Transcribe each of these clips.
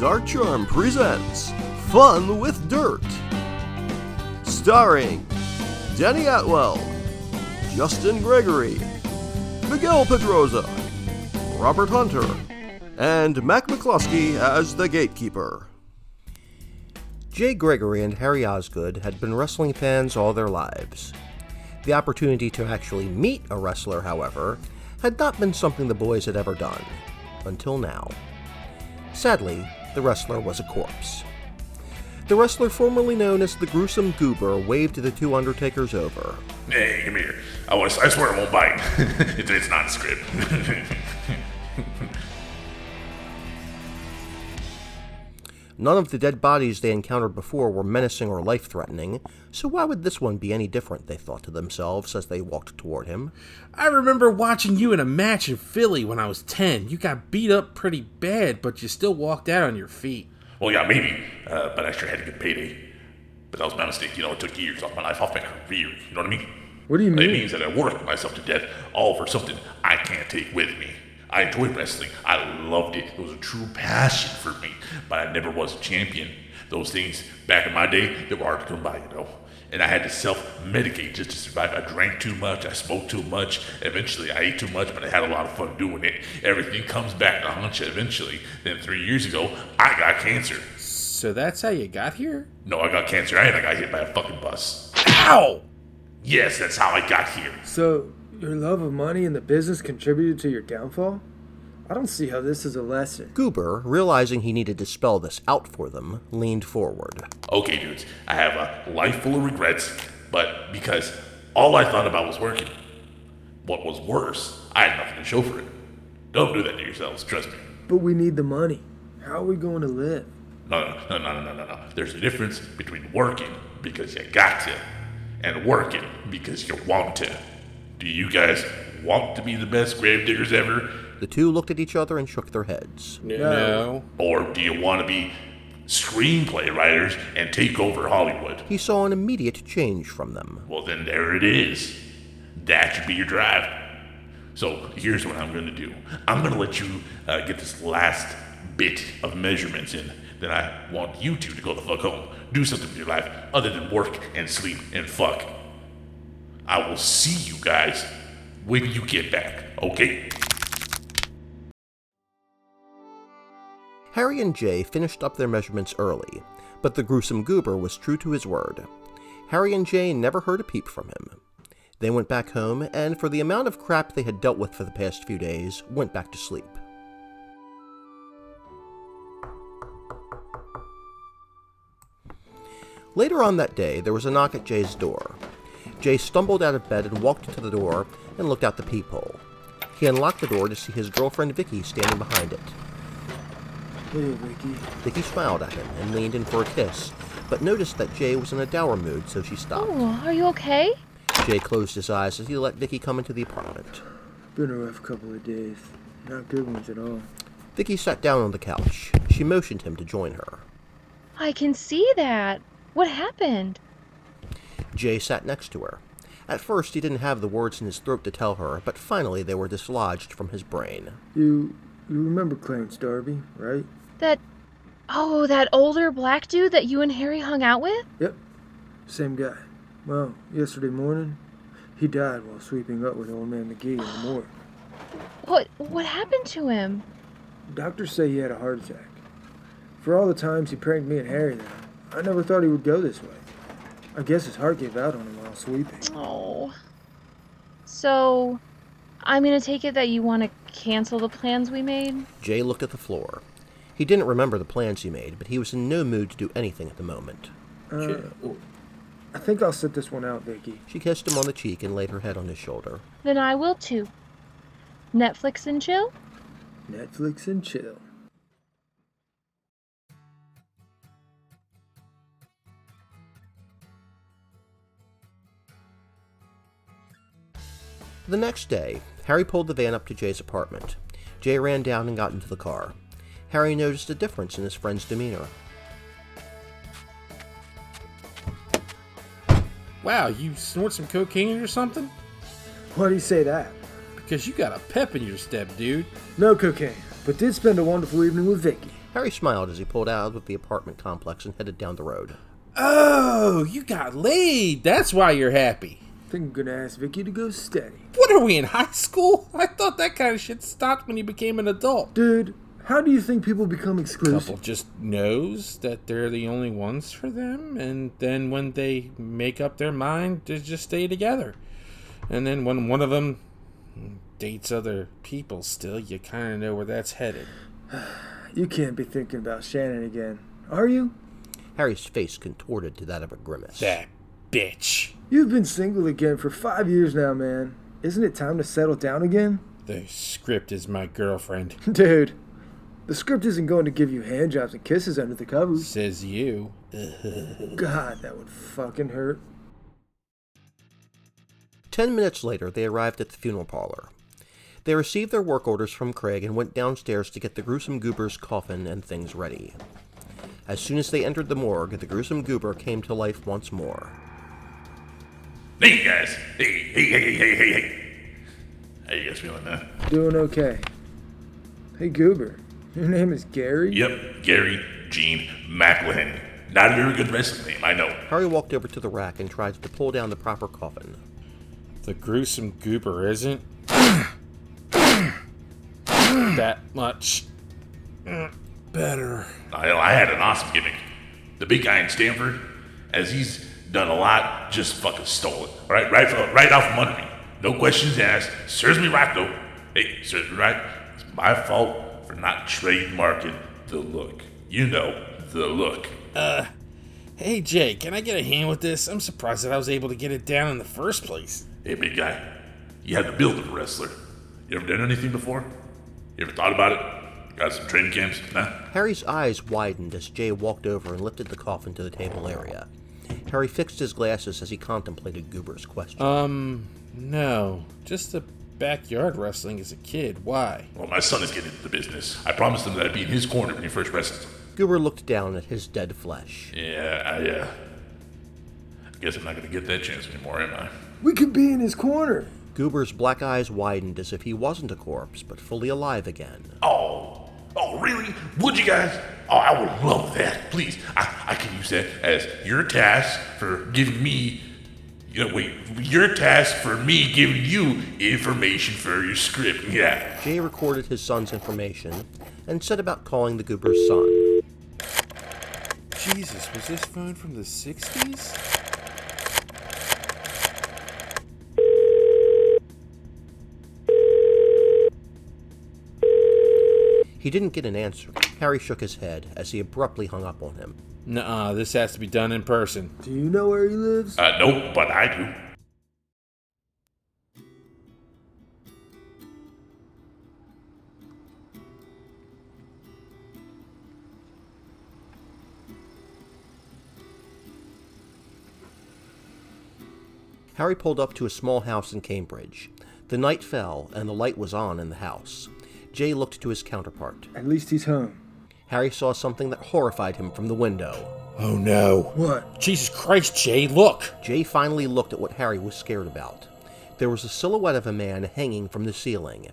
Dark Charm presents Fun with Dirt. Starring Danny Atwell, Justin Gregory, Miguel Pedroza, Robert Hunter, and Mac McCluskey as the gatekeeper. Jay Gregory and Harry Osgood had been wrestling fans all their lives. The opportunity to actually meet a wrestler, however, had not been something the boys had ever done, until now. Sadly, the wrestler was a corpse. The wrestler formerly known as the Gruesome Goober waved the two Undertakers over. Hey, come here. I, want I swear I won't bite. it's, it's not a script. None of the dead bodies they encountered before were menacing or life threatening, so why would this one be any different, they thought to themselves as they walked toward him. I remember watching you in a match in Philly when I was 10. You got beat up pretty bad, but you still walked out on your feet. well, yeah, maybe, uh, but I sure had a good payday. But that was my mistake. You know, it took years off my life, off my career. You know what I mean? What do you mean? It means that I worked myself to death, all for something I can't take with me. I enjoyed wrestling. I loved it. It was a true passion for me. But I never was a champion. Those things back in my day, they were hard to come by, you know. And I had to self-medicate just to survive. I drank too much. I smoked too much. Eventually, I ate too much, but I had a lot of fun doing it. Everything comes back to haunt you eventually. Then three years ago, I got cancer. So that's how you got here? No, I got cancer and I got hit by a fucking bus. Ow! Yes, that's how I got here. So, your love of money and the business contributed to your downfall? I don't see how this is a lesson. Goober, realizing he needed to spell this out for them, leaned forward. Okay, dudes, I have a life full of regrets, but because all I thought about was working. What was worse, I had nothing to show for it. Don't do that to yourselves, trust me. But we need the money. How are we going to live? No, no, no, no, no, no, no. There's a difference between working because you got to and working because you want to. Do you guys want to be the best gravediggers ever? The two looked at each other and shook their heads. No. Or do you want to be screenplay writers and take over Hollywood? He saw an immediate change from them. Well, then there it is. That should be your drive. So here's what I'm going to do I'm going to let you uh, get this last bit of measurements in. Then I want you two to go the fuck home. Do something with your life other than work and sleep and fuck. I will see you guys when you get back, okay? Harry and Jay finished up their measurements early, but the gruesome goober was true to his word. Harry and Jay never heard a peep from him. They went back home, and for the amount of crap they had dealt with for the past few days, went back to sleep. Later on that day, there was a knock at Jay's door. Jay stumbled out of bed and walked to the door and looked out the peephole. He unlocked the door to see his girlfriend Vicky standing behind it. Hey, Ricky. Vicky smiled at him and leaned in for a kiss, but noticed that Jay was in a dour mood, so she stopped. Oh, are you okay? Jay closed his eyes as he let Vicky come into the apartment. Been a rough couple of days. Not good ones at all. Vicky sat down on the couch. She motioned him to join her. I can see that. What happened? Jay sat next to her. At first, he didn't have the words in his throat to tell her, but finally they were dislodged from his brain. You you remember Clarence Darby, right? That. Oh, that older black dude that you and Harry hung out with? Yep. Same guy. Well, yesterday morning, he died while sweeping up with old man McGee in the morgue. What what happened to him? Doctors say he had a heart attack. For all the times he pranked me and Harry there, I never thought he would go this way. I guess his heart gave out on him while sweeping. Oh. So, I'm gonna take it that you want to cancel the plans we made? Jay looked at the floor. He didn't remember the plans he made, but he was in no mood to do anything at the moment. Uh, I think I'll sit this one out, Vicky. She kissed him on the cheek and laid her head on his shoulder. Then I will too. Netflix and chill? Netflix and chill. The next day, Harry pulled the van up to Jay's apartment. Jay ran down and got into the car. Harry noticed a difference in his friend's demeanor. Wow, you snort some cocaine or something? Why do you say that? Because you got a pep in your step, dude. No cocaine, but did spend a wonderful evening with Vicky. Harry smiled as he pulled out of the apartment complex and headed down the road. Oh, you got laid. That's why you're happy. Think I'm gonna ask Vicky to go steady. What are we in high school? I thought that kind of shit stopped when you became an adult. Dude, how do you think people become exclusive? Couple just knows that they're the only ones for them, and then when they make up their mind, they just stay together. And then when one of them dates other people, still, you kind of know where that's headed. You can't be thinking about Shannon again, are you? Harry's face contorted to that of a grimace. That bitch. You've been single again for five years now, man. Isn't it time to settle down again? The script is my girlfriend, Dude, the script isn't going to give you handjobs and kisses under the covers. says you. God, that would fucking hurt. Ten minutes later, they arrived at the funeral parlor. They received their work orders from Craig and went downstairs to get the gruesome goober's coffin and things ready. As soon as they entered the morgue, the gruesome goober came to life once more. Hey guys. Hey, hey, hey, hey, hey, hey. How you guys feeling, huh? Doing okay. Hey, Goober, your name is Gary? Yep, Gary Gene McLahan. Not a very good wrestling name, I know. Harry walked over to the rack and tried to pull down the proper coffin. The gruesome goober isn't that much better. I, I had an awesome gimmick. The big guy in Stamford, as he's done a lot, just fucking stole it. Right, right, from- right off from under me. No questions asked. Serves me right though. Hey, serves me right. It's my fault for not trademarking the look. You know, the look. Uh, hey Jay, can I get a hand with this? I'm surprised that I was able to get it down in the first place. Hey, big guy, you had the build of a wrestler. You ever done anything before? You ever thought about it? Got some training camps? Nah? Harry's eyes widened as Jay walked over and lifted the coffin to the table area. Harry fixed his glasses as he contemplated Goober's question. Um, no. Just the backyard wrestling as a kid. Why? Well, my son is getting into the business. I promised him that I'd be in his corner when he first wrestled. Goober looked down at his dead flesh. Yeah, I, uh. I guess I'm not gonna get that chance anymore, am I? We could be in his corner. Goober's black eyes widened as if he wasn't a corpse, but fully alive again. Oh, oh, really? Would you guys? Oh, I would love that. Please, I, I can use that as your task for giving me. You know, wait, your task for me giving you information for your script. Yeah. Jay recorded his son's information and set about calling the Goober's son. Jesus, was this phone from the 60s? He didn't get an answer. Harry shook his head as he abruptly hung up on him. Nuh-uh, this has to be done in person. Do you know where he lives? Uh, nope, but I do. Harry pulled up to a small house in Cambridge. The night fell, and the light was on in the house. Jay looked to his counterpart. At least he's home. Harry saw something that horrified him from the window. Oh no. What? Jesus Christ, Jay, look! Jay finally looked at what Harry was scared about. There was a silhouette of a man hanging from the ceiling.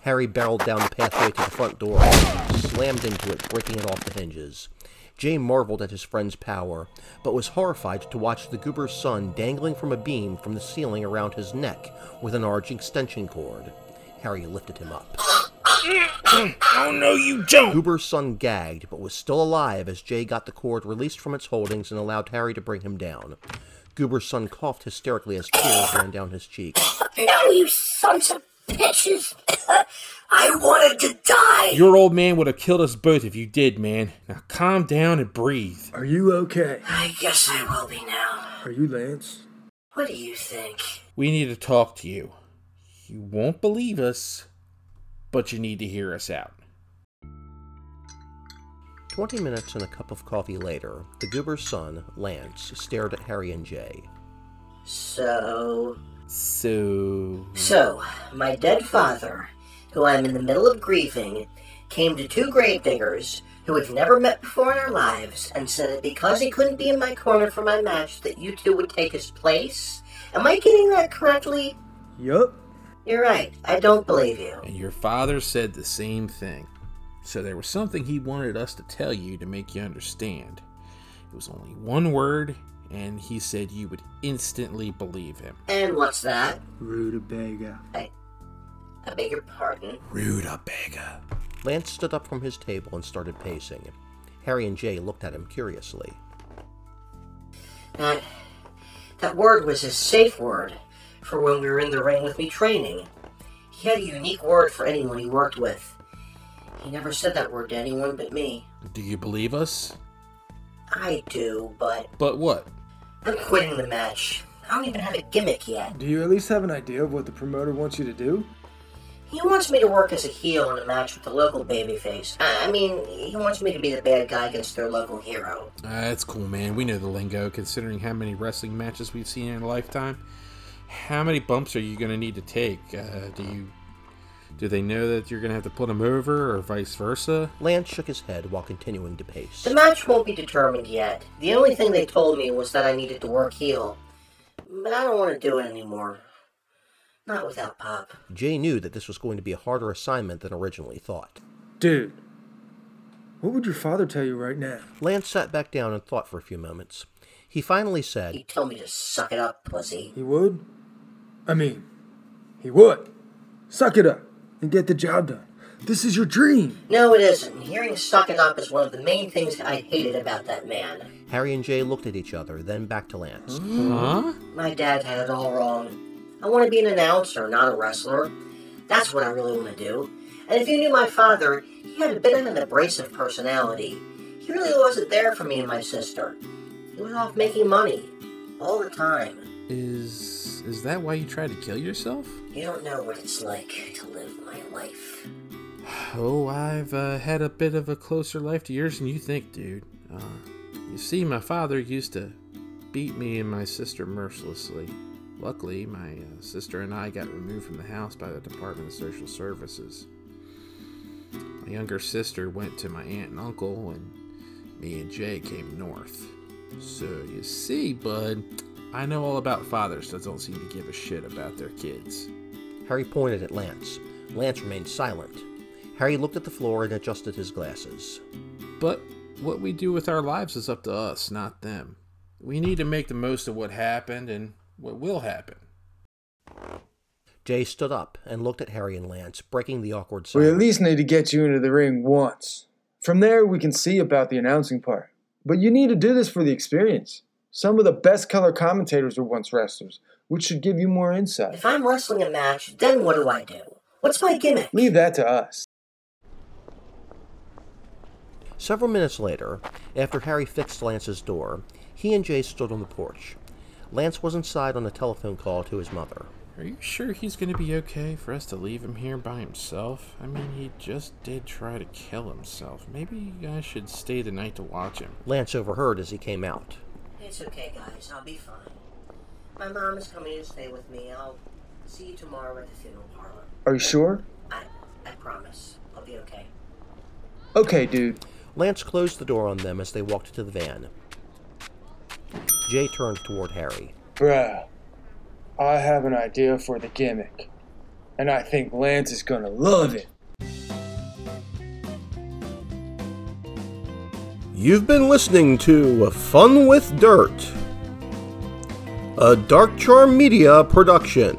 Harry barreled down the pathway to the front door and slammed into it, breaking it off the hinges. Jay marveled at his friend's power, but was horrified to watch the goober's son dangling from a beam from the ceiling around his neck with an orange extension cord. Harry lifted him up. Oh no, you don't! Goober's son gagged, but was still alive as Jay got the cord released from its holdings and allowed Harry to bring him down. Goober's son coughed hysterically as tears ran down his cheeks. No, you sons of bitches! I wanted to die! Your old man would have killed us both if you did, man. Now calm down and breathe. Are you okay? I guess I will be now. Are you Lance? What do you think? We need to talk to you. You won't believe us, but you need to hear us out. Twenty minutes and a cup of coffee later, the goober's son, Lance, stared at Harry and Jay. So. So. So, my dead father, who I'm in the middle of grieving, came to two gravediggers who we've never met before in our lives and said that because he couldn't be in my corner for my match, that you two would take his place? Am I getting that correctly? Yup. You're right. I don't believe you. And your father said the same thing. So there was something he wanted us to tell you to make you understand. It was only one word, and he said you would instantly believe him. And what's that? Rutabaga. I beg your pardon. Rutabaga. Lance stood up from his table and started pacing. Harry and Jay looked at him curiously. That that word was his safe word for when we were in the ring with me training. He had a unique word for anyone he worked with. He never said that word to anyone but me. Do you believe us? I do, but But what? I'm quitting the match. I don't even have a gimmick yet. Do you at least have an idea of what the promoter wants you to do? He wants me to work as a heel in a match with the local babyface. I I mean, he wants me to be the bad guy against their local hero. Uh, that's cool, man. We know the lingo, considering how many wrestling matches we've seen in a lifetime. How many bumps are you going to need to take? Uh, do you do they know that you're going to have to put them over, or vice versa? Lance shook his head while continuing to pace. The match won't be determined yet. The only thing they told me was that I needed to work heel. But I don't want to do it anymore. Not without Pop. Jay knew that this was going to be a harder assignment than originally thought. Dude, what would your father tell you right now? Lance sat back down and thought for a few moments. He finally said, He said, told me to suck it up, pussy. He would? I mean, he would. Suck it up and get the job done. This is your dream. No, it isn't. Hearing suck it up is one of the main things I hated about that man. Harry and Jay looked at each other, then back to Lance. Huh? My dad had it all wrong. I want to be an announcer, not a wrestler. That's what I really want to do. And if you knew my father, he had a bit of an abrasive personality. He really wasn't there for me and my sister. He was off making money. All the time. Is is that why you tried to kill yourself? You don't know what it's like to live my life. Oh, I've uh, had a bit of a closer life to yours than you think, dude. Uh, you see, my father used to beat me and my sister mercilessly. Luckily, my uh, sister and I got removed from the house by the Department of Social Services. My younger sister went to my aunt and uncle, and me and Jay came north. So, you see, bud, I know all about fathers that don't seem to give a shit about their kids. Harry pointed at Lance. Lance remained silent. Harry looked at the floor and adjusted his glasses. But what we do with our lives is up to us, not them. We need to make the most of what happened and what will happen. Jay stood up and looked at Harry and Lance, breaking the awkward silence. We at least need to get you into the ring once. From there, we can see about the announcing part. But you need to do this for the experience. Some of the best color commentators were once wrestlers, which should give you more insight. If I'm wrestling a match, then what do I do? What's my gimmick? Leave that to us. Several minutes later, after Harry fixed Lance's door, he and Jay stood on the porch. Lance was inside on a telephone call to his mother. Are you sure he's going to be okay for us to leave him here by himself? I mean, he just did try to kill himself. Maybe you guys should stay the night to watch him. Lance overheard as he came out. It's okay, guys. I'll be fine. My mom is coming to stay with me. I'll see you tomorrow at the funeral parlor. Are you sure? I, I promise. I'll be okay. Okay, dude. Lance closed the door on them as they walked to the van. Jay turned toward Harry. Bruh, I have an idea for the gimmick. And I think Lance is gonna love it. You've been listening to Fun with Dirt, a Dark Charm Media production.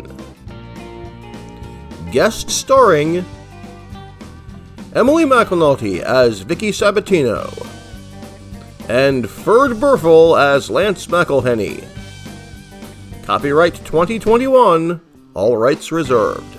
Guest starring Emily McEnulty as Vicky Sabatino, and Ferd Burfel as Lance McElhenney. Copyright 2021, all rights reserved.